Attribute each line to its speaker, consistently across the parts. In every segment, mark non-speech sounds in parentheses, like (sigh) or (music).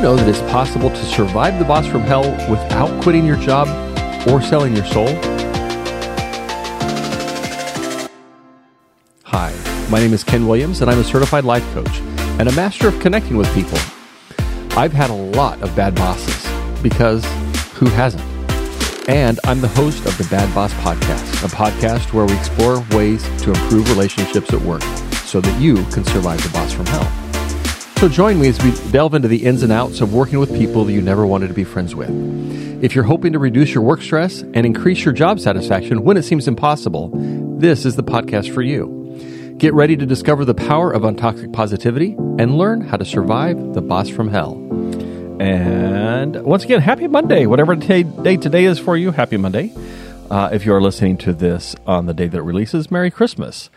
Speaker 1: know that it's possible to survive the boss from hell without quitting your job or selling your soul? Hi, my name is Ken Williams, and I'm a certified life coach and a master of connecting with people. I've had a lot of bad bosses because who hasn't? And I'm the host of the Bad Boss Podcast, a podcast where we explore ways to improve relationships at work so that you can survive the boss from hell. So join me as we delve into the ins and outs of working with people that you never wanted to be friends with. If you're hoping to reduce your work stress and increase your job satisfaction when it seems impossible, this is the podcast for you. Get ready to discover the power of untoxic positivity and learn how to survive the boss from hell. And once again, happy Monday. Whatever day today is for you, happy Monday. Uh, if you are listening to this on the day that it releases, Merry Christmas.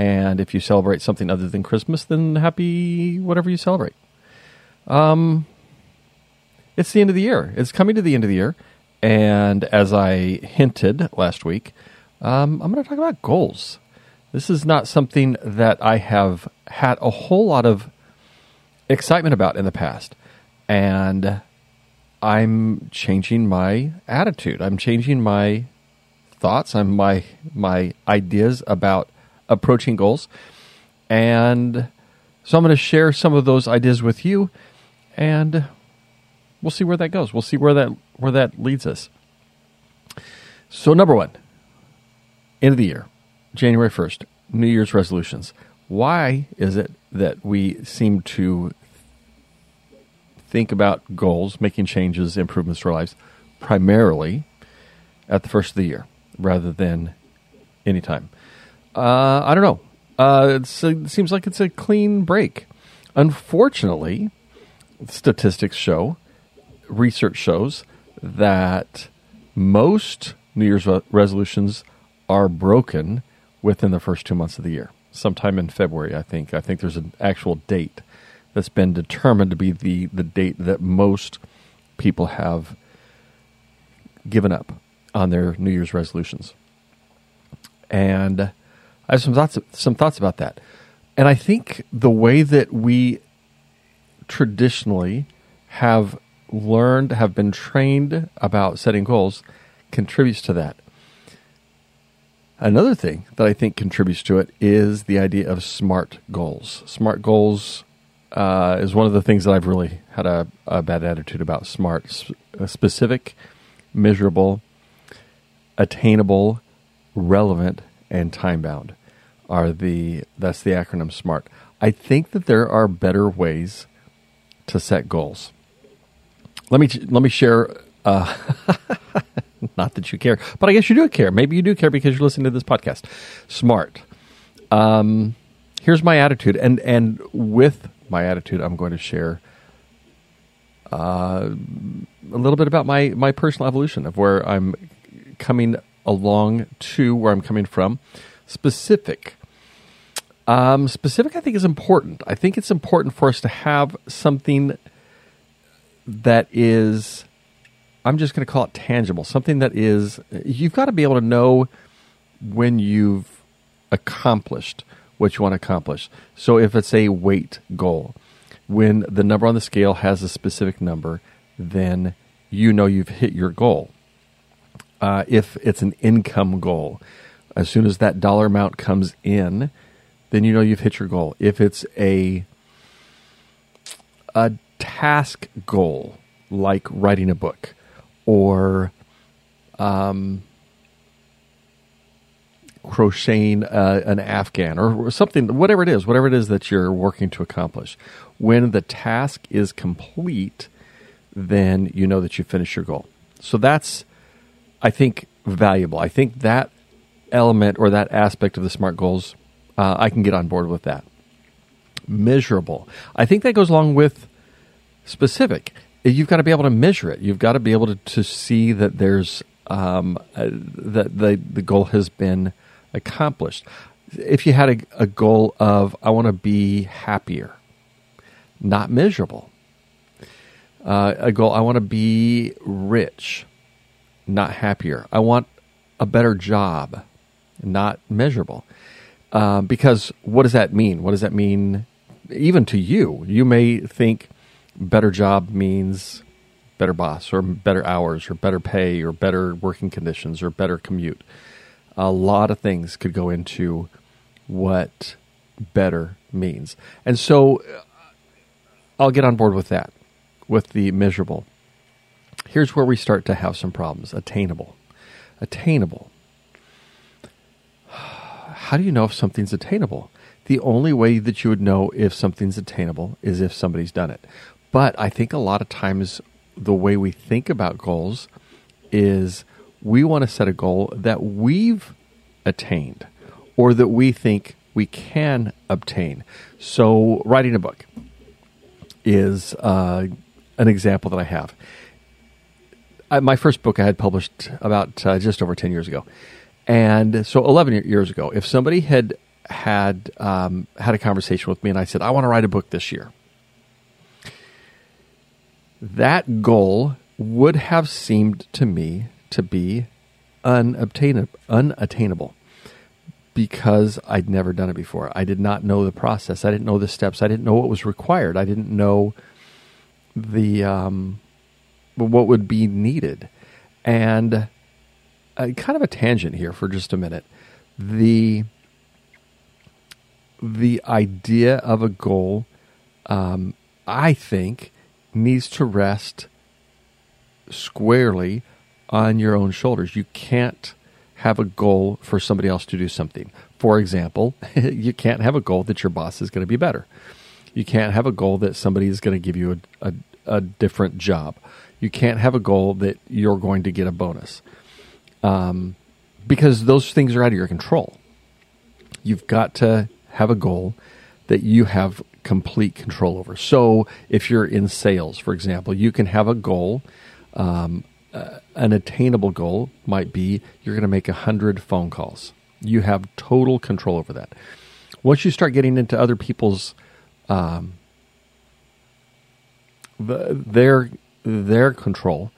Speaker 1: And if you celebrate something other than Christmas, then happy whatever you celebrate. Um, it's the end of the year. It's coming to the end of the year. And as I hinted last week, um, I'm going to talk about goals. This is not something that I have had a whole lot of excitement about in the past. And I'm changing my attitude. I'm changing my thoughts. I'm my my ideas about approaching goals. And so I'm going to share some of those ideas with you and we'll see where that goes. We'll see where that where that leads us. So number 1, end of the year. January 1st, New Year's resolutions. Why is it that we seem to think about goals, making changes, improvements to our lives primarily at the first of the year rather than anytime? Uh, I don't know. Uh, it seems like it's a clean break. Unfortunately, statistics show, research shows that most New Year's resolutions are broken within the first two months of the year. Sometime in February, I think. I think there's an actual date that's been determined to be the, the date that most people have given up on their New Year's resolutions. And I have some thoughts some thoughts about that. And I think the way that we traditionally have learned, have been trained about setting goals contributes to that. Another thing that I think contributes to it is the idea of SMART goals. SMART goals uh, is one of the things that I've really had a, a bad attitude about. SMART, specific, measurable, attainable, relevant, and time bound are the that's the acronym SMART. I think that there are better ways to set goals. Let me let me share. Uh, (laughs) Not that you care, but I guess you do care. Maybe you do care because you're listening to this podcast. Smart. Um, here's my attitude, and and with my attitude, I'm going to share uh, a little bit about my my personal evolution of where I'm coming along to where I'm coming from. Specific. Um, specific, I think, is important. I think it's important for us to have something that is I'm just going to call it tangible, something that is, you've got to be able to know when you've accomplished what you want to accomplish. So if it's a weight goal, when the number on the scale has a specific number, then you know you've hit your goal. Uh, if it's an income goal, as soon as that dollar amount comes in, then you know you've hit your goal. If it's a a task goal, like writing a book, or um, crocheting uh, an afghan or something, whatever it is, whatever it is that you're working to accomplish. When the task is complete, then you know that you finished your goal. So that's, I think, valuable. I think that element or that aspect of the SMART goals, uh, I can get on board with that. Measurable. I think that goes along with specific you've got to be able to measure it. You've got to be able to, to see that there's um, uh, that the the goal has been accomplished. If you had a, a goal of I want to be happier, not measurable. Uh, a goal I want to be rich, not happier. I want a better job, not measurable. Uh, because what does that mean? What does that mean even to you? You may think better job means better boss or better hours or better pay or better working conditions or better commute. A lot of things could go into what better means. And so uh, I'll get on board with that, with the measurable. Here's where we start to have some problems attainable. Attainable. How do you know if something's attainable? The only way that you would know if something's attainable is if somebody's done it. But I think a lot of times the way we think about goals is we want to set a goal that we've attained or that we think we can obtain. So, writing a book is uh, an example that I have. I, my first book I had published about uh, just over 10 years ago. And so 11 years ago, if somebody had had um, had a conversation with me and I said, I want to write a book this year, that goal would have seemed to me to be unobtainable, unattainable because I'd never done it before. I did not know the process. I didn't know the steps. I didn't know what was required. I didn't know the um, what would be needed. And uh, kind of a tangent here for just a minute. The the idea of a goal, um, I think, needs to rest squarely on your own shoulders. You can't have a goal for somebody else to do something. For example, (laughs) you can't have a goal that your boss is going to be better. You can't have a goal that somebody is going to give you a, a, a different job. You can't have a goal that you're going to get a bonus um, because those things are out of your control. You've got to have a goal that you have complete control over. So, if you're in sales, for example, you can have a goal. Um, uh, an attainable goal might be you're going to make 100 phone calls. You have total control over that. Once you start getting into other people's um, the, their their control,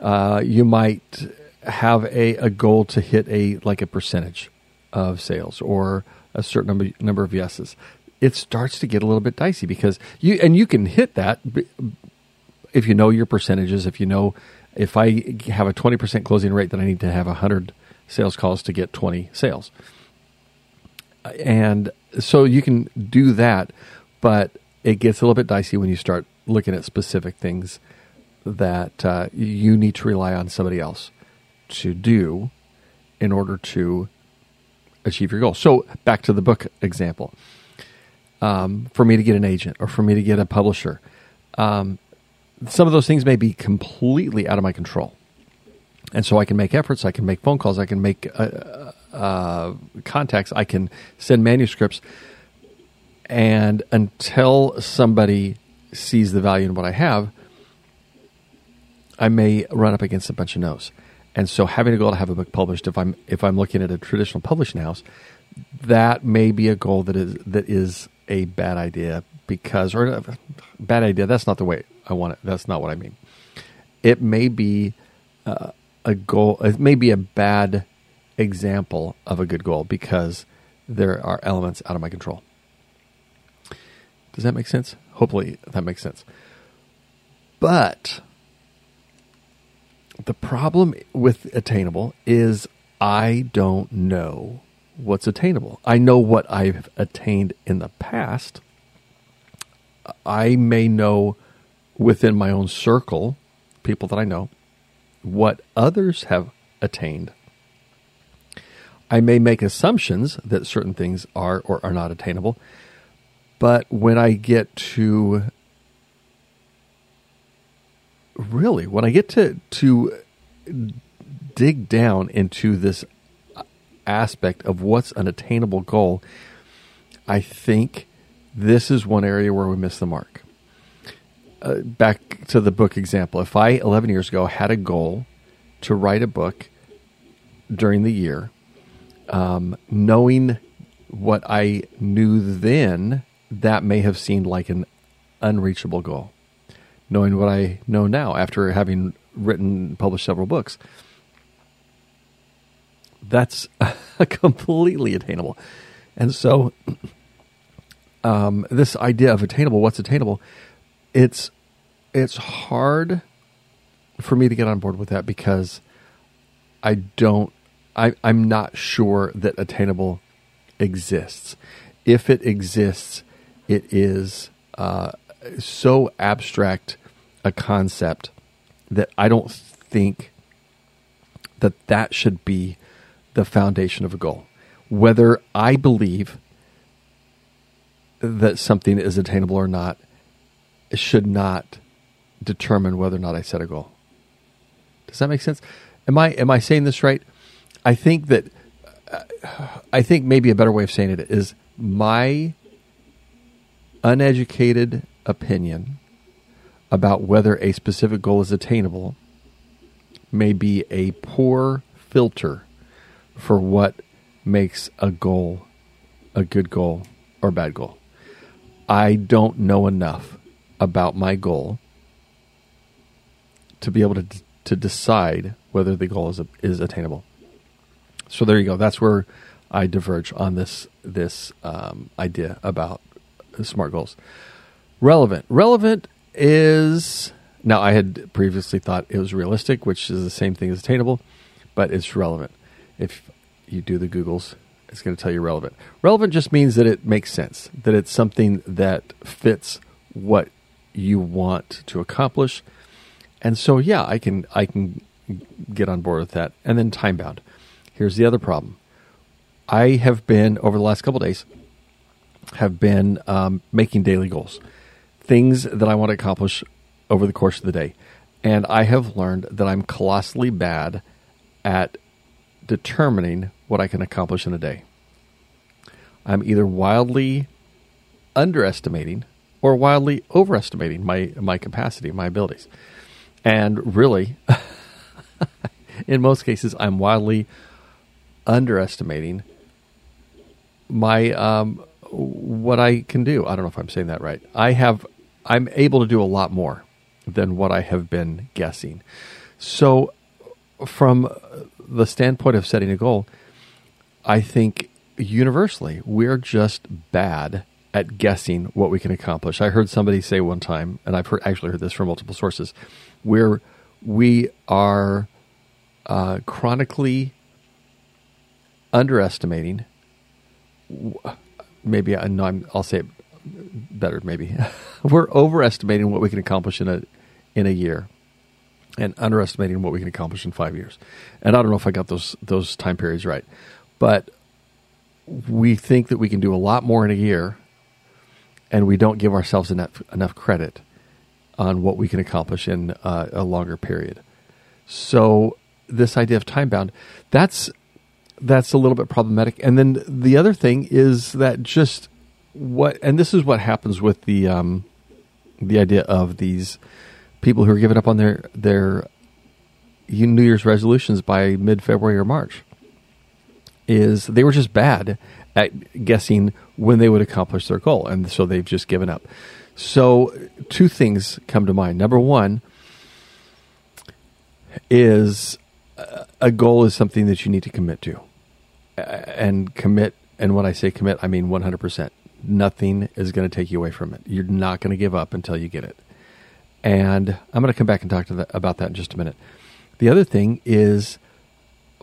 Speaker 1: uh, you might have a, a goal to hit a like a percentage of sales or a certain number number of yeses. It starts to get a little bit dicey because you and you can hit that if you know your percentages. If you know if I have a twenty percent closing rate, then I need to have hundred sales calls to get twenty sales, and so you can do that, but it gets a little bit dicey when you start looking at specific things that uh, you need to rely on somebody else to do in order to achieve your goal. So back to the book example. Um, for me to get an agent or for me to get a publisher, um, some of those things may be completely out of my control. And so I can make efforts, I can make phone calls, I can make uh, uh, contacts, I can send manuscripts. And until somebody sees the value in what I have, I may run up against a bunch of no's. And so having a goal to have a book published, if I'm if I'm looking at a traditional publishing house, that may be a goal that is that is a bad idea because or a bad idea. That's not the way I want it. That's not what I mean. It may be uh, a goal. It may be a bad example of a good goal because there are elements out of my control. Does that make sense? Hopefully that makes sense. But the problem with attainable is I don't know what's attainable. I know what I've attained in the past. I may know within my own circle, people that I know, what others have attained. I may make assumptions that certain things are or are not attainable, but when I get to really when I get to to dig down into this aspect of what's an attainable goal, I think this is one area where we miss the mark. Uh, back to the book example. If I 11 years ago had a goal to write a book during the year, um, knowing what I knew then, that may have seemed like an unreachable goal knowing what I know now after having written published several books. That's (laughs) completely attainable. And so, (clears throat) um, this idea of attainable, what's attainable, it's it's hard for me to get on board with that because I don't I, I'm not sure that attainable exists. If it exists, it is uh, so abstract a concept that I don't think that that should be the foundation of a goal. Whether I believe that something is attainable or not should not determine whether or not I set a goal. Does that make sense? Am I am I saying this right? I think that uh, I think maybe a better way of saying it is my uneducated opinion about whether a specific goal is attainable may be a poor filter for what makes a goal a good goal or bad goal. I don't know enough about my goal to be able to to decide whether the goal is is attainable. So there you go. That's where I diverge on this this um, idea about smart goals. Relevant. Relevant is now I had previously thought it was realistic, which is the same thing as attainable, but it's relevant. If you do the Googles, it's going to tell you relevant. Relevant just means that it makes sense, that it's something that fits what you want to accomplish. And so yeah, I can I can get on board with that. And then time bound. Here's the other problem. I have been over the last couple days have been um, making daily goals, things that I want to accomplish over the course of the day, and I have learned that I'm colossally bad at determining what I can accomplish in a day. I'm either wildly underestimating or wildly overestimating my my capacity, my abilities. And really, (laughs) in most cases, I'm wildly underestimating my um, what I can do. I don't know if I'm saying that right. I have I'm able to do a lot more than what I have been guessing. So, from the standpoint of setting a goal, I think universally we're just bad at guessing what we can accomplish. I heard somebody say one time, and I've heard, actually heard this from multiple sources, where we are uh, chronically underestimating. Maybe I know I'm, I'll say it better. Maybe (laughs) we're overestimating what we can accomplish in a in a year, and underestimating what we can accomplish in five years. And I don't know if I got those those time periods right, but we think that we can do a lot more in a year, and we don't give ourselves enough enough credit on what we can accomplish in uh, a longer period. So this idea of time bound, that's that's a little bit problematic. And then the other thing is that just what, and this is what happens with the um, the idea of these people who are giving up on their their New Year's resolutions by mid February or March is they were just bad at guessing when they would accomplish their goal, and so they've just given up. So, two things come to mind. Number one is a goal is something that you need to commit to, and commit. And when I say commit, I mean one hundred percent. Nothing is going to take you away from it. You're not going to give up until you get it. And I'm going to come back and talk to that, about that in just a minute. The other thing is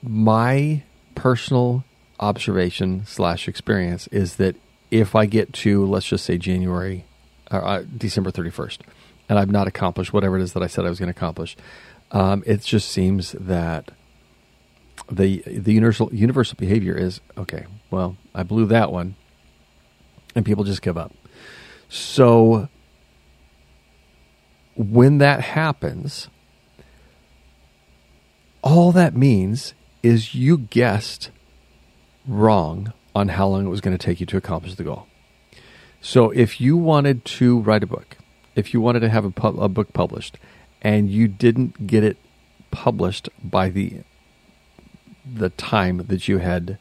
Speaker 1: my personal observation slash experience is that if I get to let's just say January or uh, December 31st and I've not accomplished whatever it is that I said I was going to accomplish, um, it just seems that the the universal universal behavior is okay. Well, I blew that one, and people just give up. So when that happens, all that means is you guessed wrong on how long it was going to take you to accomplish the goal. So if you wanted to write a book, if you wanted to have a, pub, a book published, and you didn't get it published by the the time that you had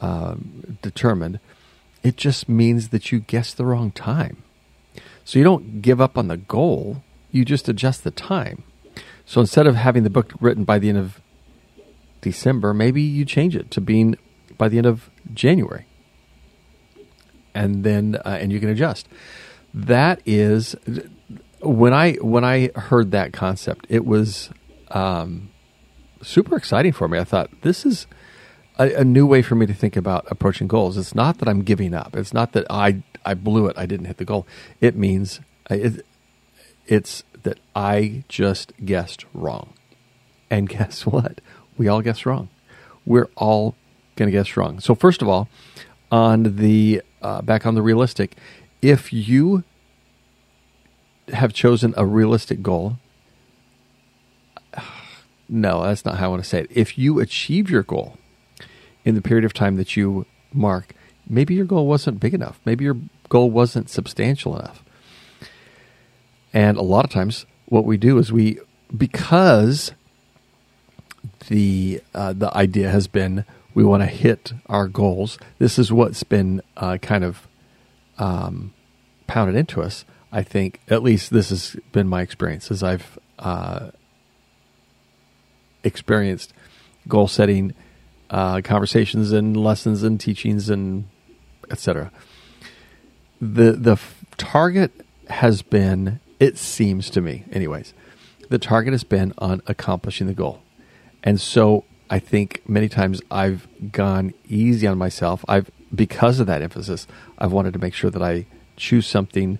Speaker 1: um, determined, it just means that you guessed the wrong time. So you don't give up on the goal; you just adjust the time. So instead of having the book written by the end of December, maybe you change it to being by the end of January, and then uh, and you can adjust. That is when I when I heard that concept, it was um, super exciting for me. I thought this is a, a, new way for me to think about approaching goals. It's not that I'm giving up. It's not that I I blew it. I didn't hit the goal. It means it, it's that I just guessed wrong. And (laughs) guess what? We all guess wrong. We're all going to guess wrong. So first of all, on the uh, back on the realistic, if you have chosen a realistic goal, (sighs) no, that's not how I want to say it. If you achieve your goal in the period of time that you mark, maybe your goal wasn't big enough. Maybe your goal wasn't substantial enough. And a lot of times, what we do is we, because the uh, the idea has been we want to hit our goals. This is what's been uh, kind of um, pounded into us. I think at least this has been my experience as I've uh, experienced goal setting uh, conversations and lessons and teachings and etc. The the f- target has been it seems to me anyways the target has been on accomplishing the goal. And so I think many times I've gone easy on myself. I've because of that emphasis, I've wanted to make sure that I choose something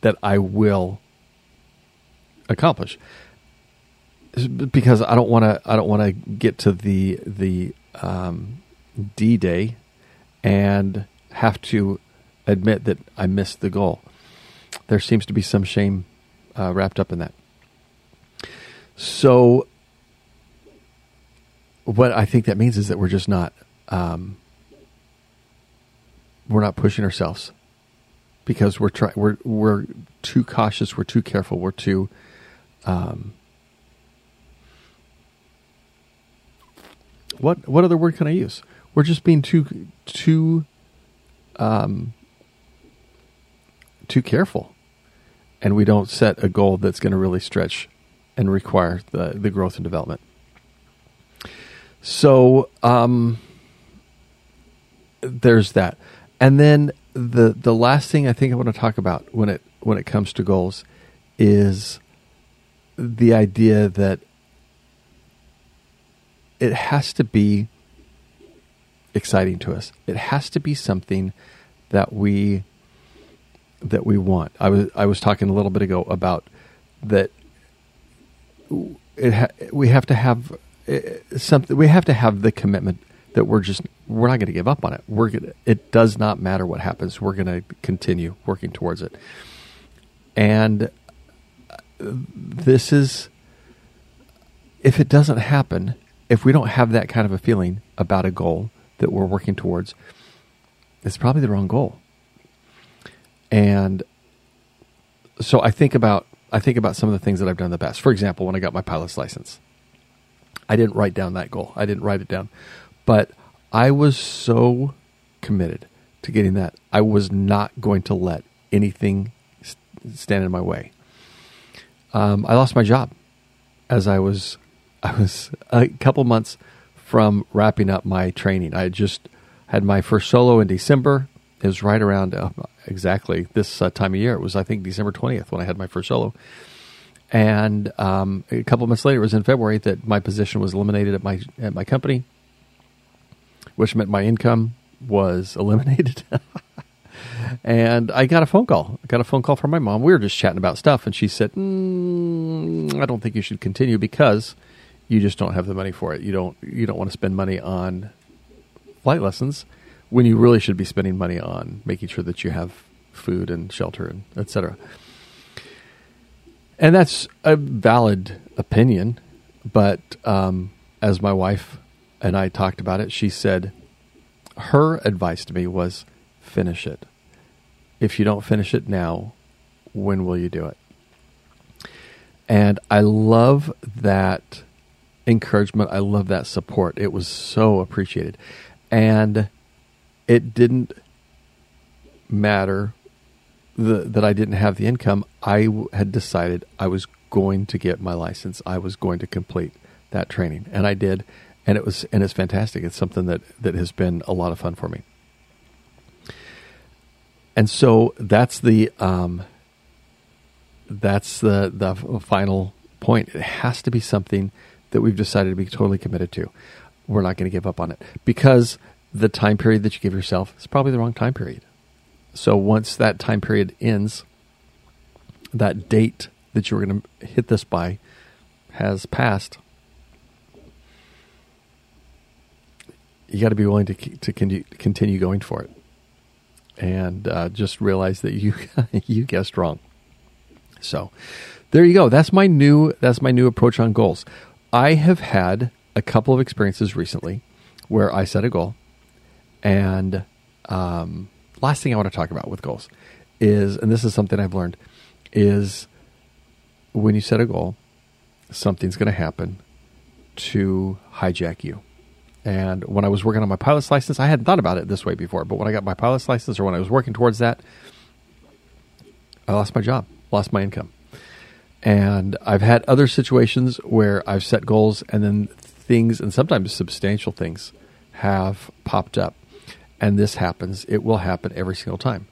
Speaker 1: that I will accomplish because I don't want to I don't want to get to the the um, D day and have to admit that I missed the goal. There seems to be some shame uh, wrapped up in that. So, what I think that means is that we're just not um, we're not pushing ourselves because we're trying we're we're too cautious, we're too careful, we're too um, what what other word can I use? We're just being too too um, too careful, and we don't set a goal that's going to really stretch and require the the growth and development. So um, there's that, and then the the last thing I think I want to talk about when it when it comes to goals is the idea that it has to be exciting to us. It has to be something that we that we want. I was I was talking a little bit ago about that. It ha- we have to have eh, something. We have to have the commitment that we're just we're not going to give up on it. We're gonna, it does not matter what happens. We're going to continue working towards it. And this is if it doesn't happen, if we don't have that kind of a feeling about a goal that we're working towards, it's probably the wrong goal. And so I think about I think about some of the things that I've done in the past. For example, when I got my pilot's license, I didn't write down that goal. I didn't write it down, but I was so committed to getting that. I was not going to let anything stand in my way. Um, I lost my job as I was (laughs) I was a couple months from wrapping up my training. I just had my first solo in December. It was right around uh, exactly this uh, time of year. It was, I think, December 20th when I had my first solo. And um, a couple months later, it was in February that my position was eliminated at my at my company, which meant my income was (laughs) eliminated. and I got a phone call. I got a phone call from my mom. We were just chatting about stuff, and she said, mm, "I don't think you should continue because." You just don't have the money for it. You don't you don't want to spend money on flight lessons when you really should be spending money on making sure that you have food and shelter and etc. And that's a valid opinion, but um, as my wife and I talked about it, she said her advice to me was finish it. If you don't finish it now, when will you do it? And I love that encouragement. I love that support. It was so appreciated. And it didn't matter the, that I didn't have the income. I w- had decided I was going to get my license. I was going to complete that training, and I did. And it was and it's fantastic. It's something that that has been a lot of fun for me. And so that's the um, that's the the final point. It has to be something that we've decided to be totally committed to. We're not going to give up on it because the time period that you give yourself is probably the wrong time period. So once that time period ends, that date that you were going to hit this by has passed. You got to be willing to to continue going for it, and uh, just realize that you (laughs) you guessed wrong. So, there you go. That's my new that's my new approach on goals. I have had a couple of experiences recently where I set a goal, and um, last thing I want to talk about with goals is, and this is something I've learned, is when you set a goal, something's going to happen to hijack you. And when I was working on my pilot's license, I hadn't thought about it this way before. But when I got my pilot's license, or when I was working towards that, I lost my job, lost my income. And I've had other situations where I've set goals and then things, and sometimes substantial things, have popped up. And this happens. It will happen every single time.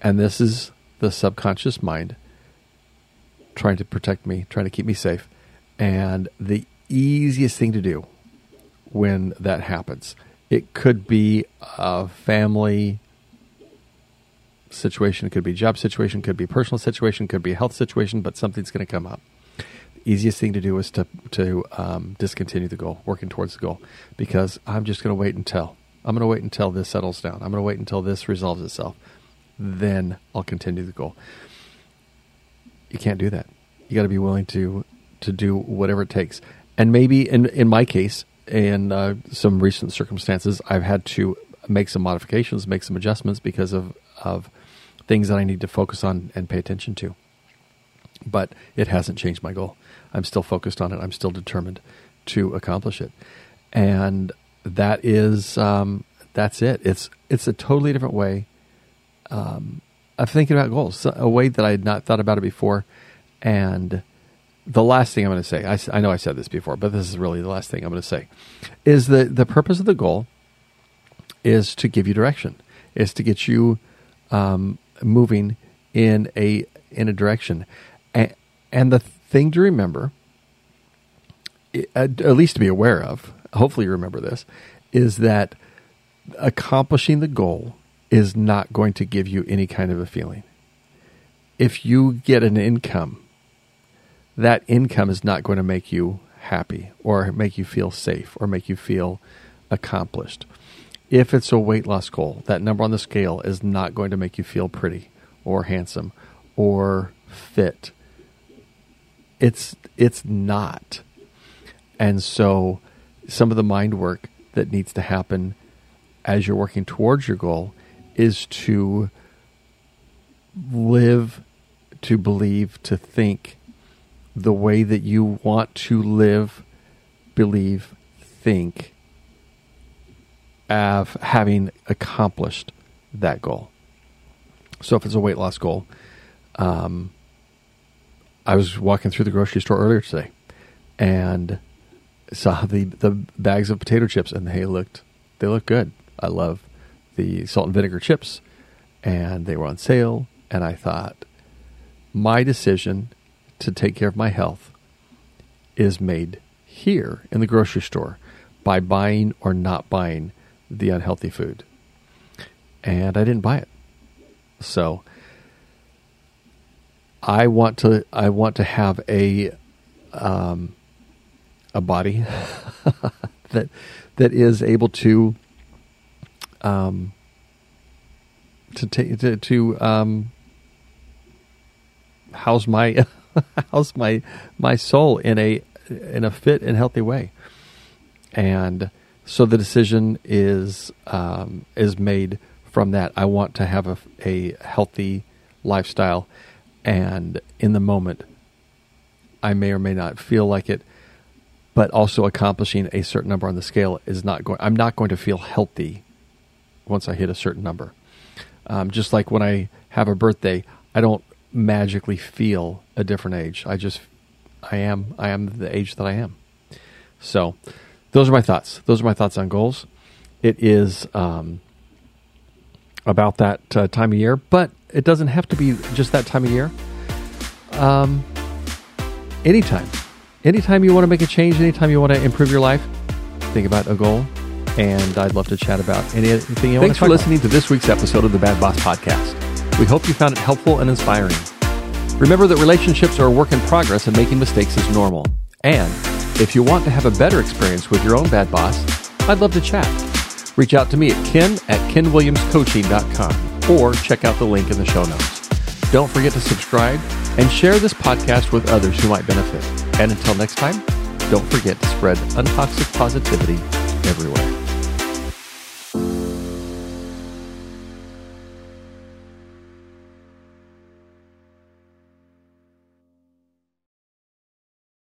Speaker 1: And this is the subconscious mind trying to protect me, trying to keep me safe. And the easiest thing to do when that happens, it could be a family situation, it could be job situation, could be personal situation, could be health situation, but something's going to come up. The easiest thing to do is to to um, discontinue the goal, working towards the goal, because I'm just going to wait until I'm going to wait until this settles down. I'm going to wait until this resolves itself. Then I'll continue the goal. You can't do that. You got to be willing to to do whatever it takes. And maybe in in my case, in uh, some recent circumstances, I've had to make some modifications, make some adjustments because of of things that I need to focus on and pay attention to. But it hasn't changed my goal. I'm still focused on it. I'm still determined to accomplish it, and that is um, that's it. It's it's a totally different way um, of thinking about goals, a way that I had not thought about it before. And the last thing I'm going to say, I, I know I said this before, but this is really the last thing I'm going to say, is that the purpose of the goal is to give you direction, is to get you um, moving in a in a direction. And, and the thing to remember, uh, at least to be aware of, hopefully you remember this, is that accomplishing the goal is not going to give you any kind of a feeling. If you get an income, that income is not going to make you happy or make you feel safe or make you feel accomplished. If it's a weight loss goal, that number on the scale is not going to make you feel pretty or handsome or fit. It's it's not. And so some of the mind work that needs to happen as you're working towards your goal is to live, to believe, to think the way that you want to live, believe, think of having accomplished that goal. So if it's a weight loss goal, um, I was walking through the grocery store earlier today and saw the the bags of potato chips and they looked they looked good. I love the salt and vinegar chips and they were on sale and I thought my decision to take care of my health is made here in the grocery store by buying or not buying the unhealthy food. And I didn't buy it. So I want to I want to have a um, a body (laughs) that that is able to um, to take to, to um, house my (laughs) house my my soul in a in a fit and healthy way, and so the decision is um, is made from that. I want to have a, a healthy lifestyle, and in the moment, I may or may not feel like it but also accomplishing a certain number on the scale is not going. I'm not going to feel healthy once I hit a certain number. Um, just like when I have a birthday, I don't magically feel a different age. I just, I am, I am the age that I am. So, those are my thoughts. Those are my thoughts on goals. It is um, about that uh, time of year, but it doesn't have to be just that time of year. um, anytime. Anytime you want to make a change, anytime you want to improve your life, think about a goal. And I'd love to chat about anything you want.
Speaker 2: Thanks for listening to this week's episode of the Bad Boss Podcast.
Speaker 1: We hope you found it helpful and inspiring. Remember that relationships are a work in progress and making mistakes is normal. And if you want to have a better experience with your own bad boss, I'd love to chat. Reach out to me at ken at kenwilliamscoaching.com or check out the link in the show notes. Don't forget to subscribe and share this podcast with others who might benefit. And until next time, don't forget to spread untoxic positivity everywhere.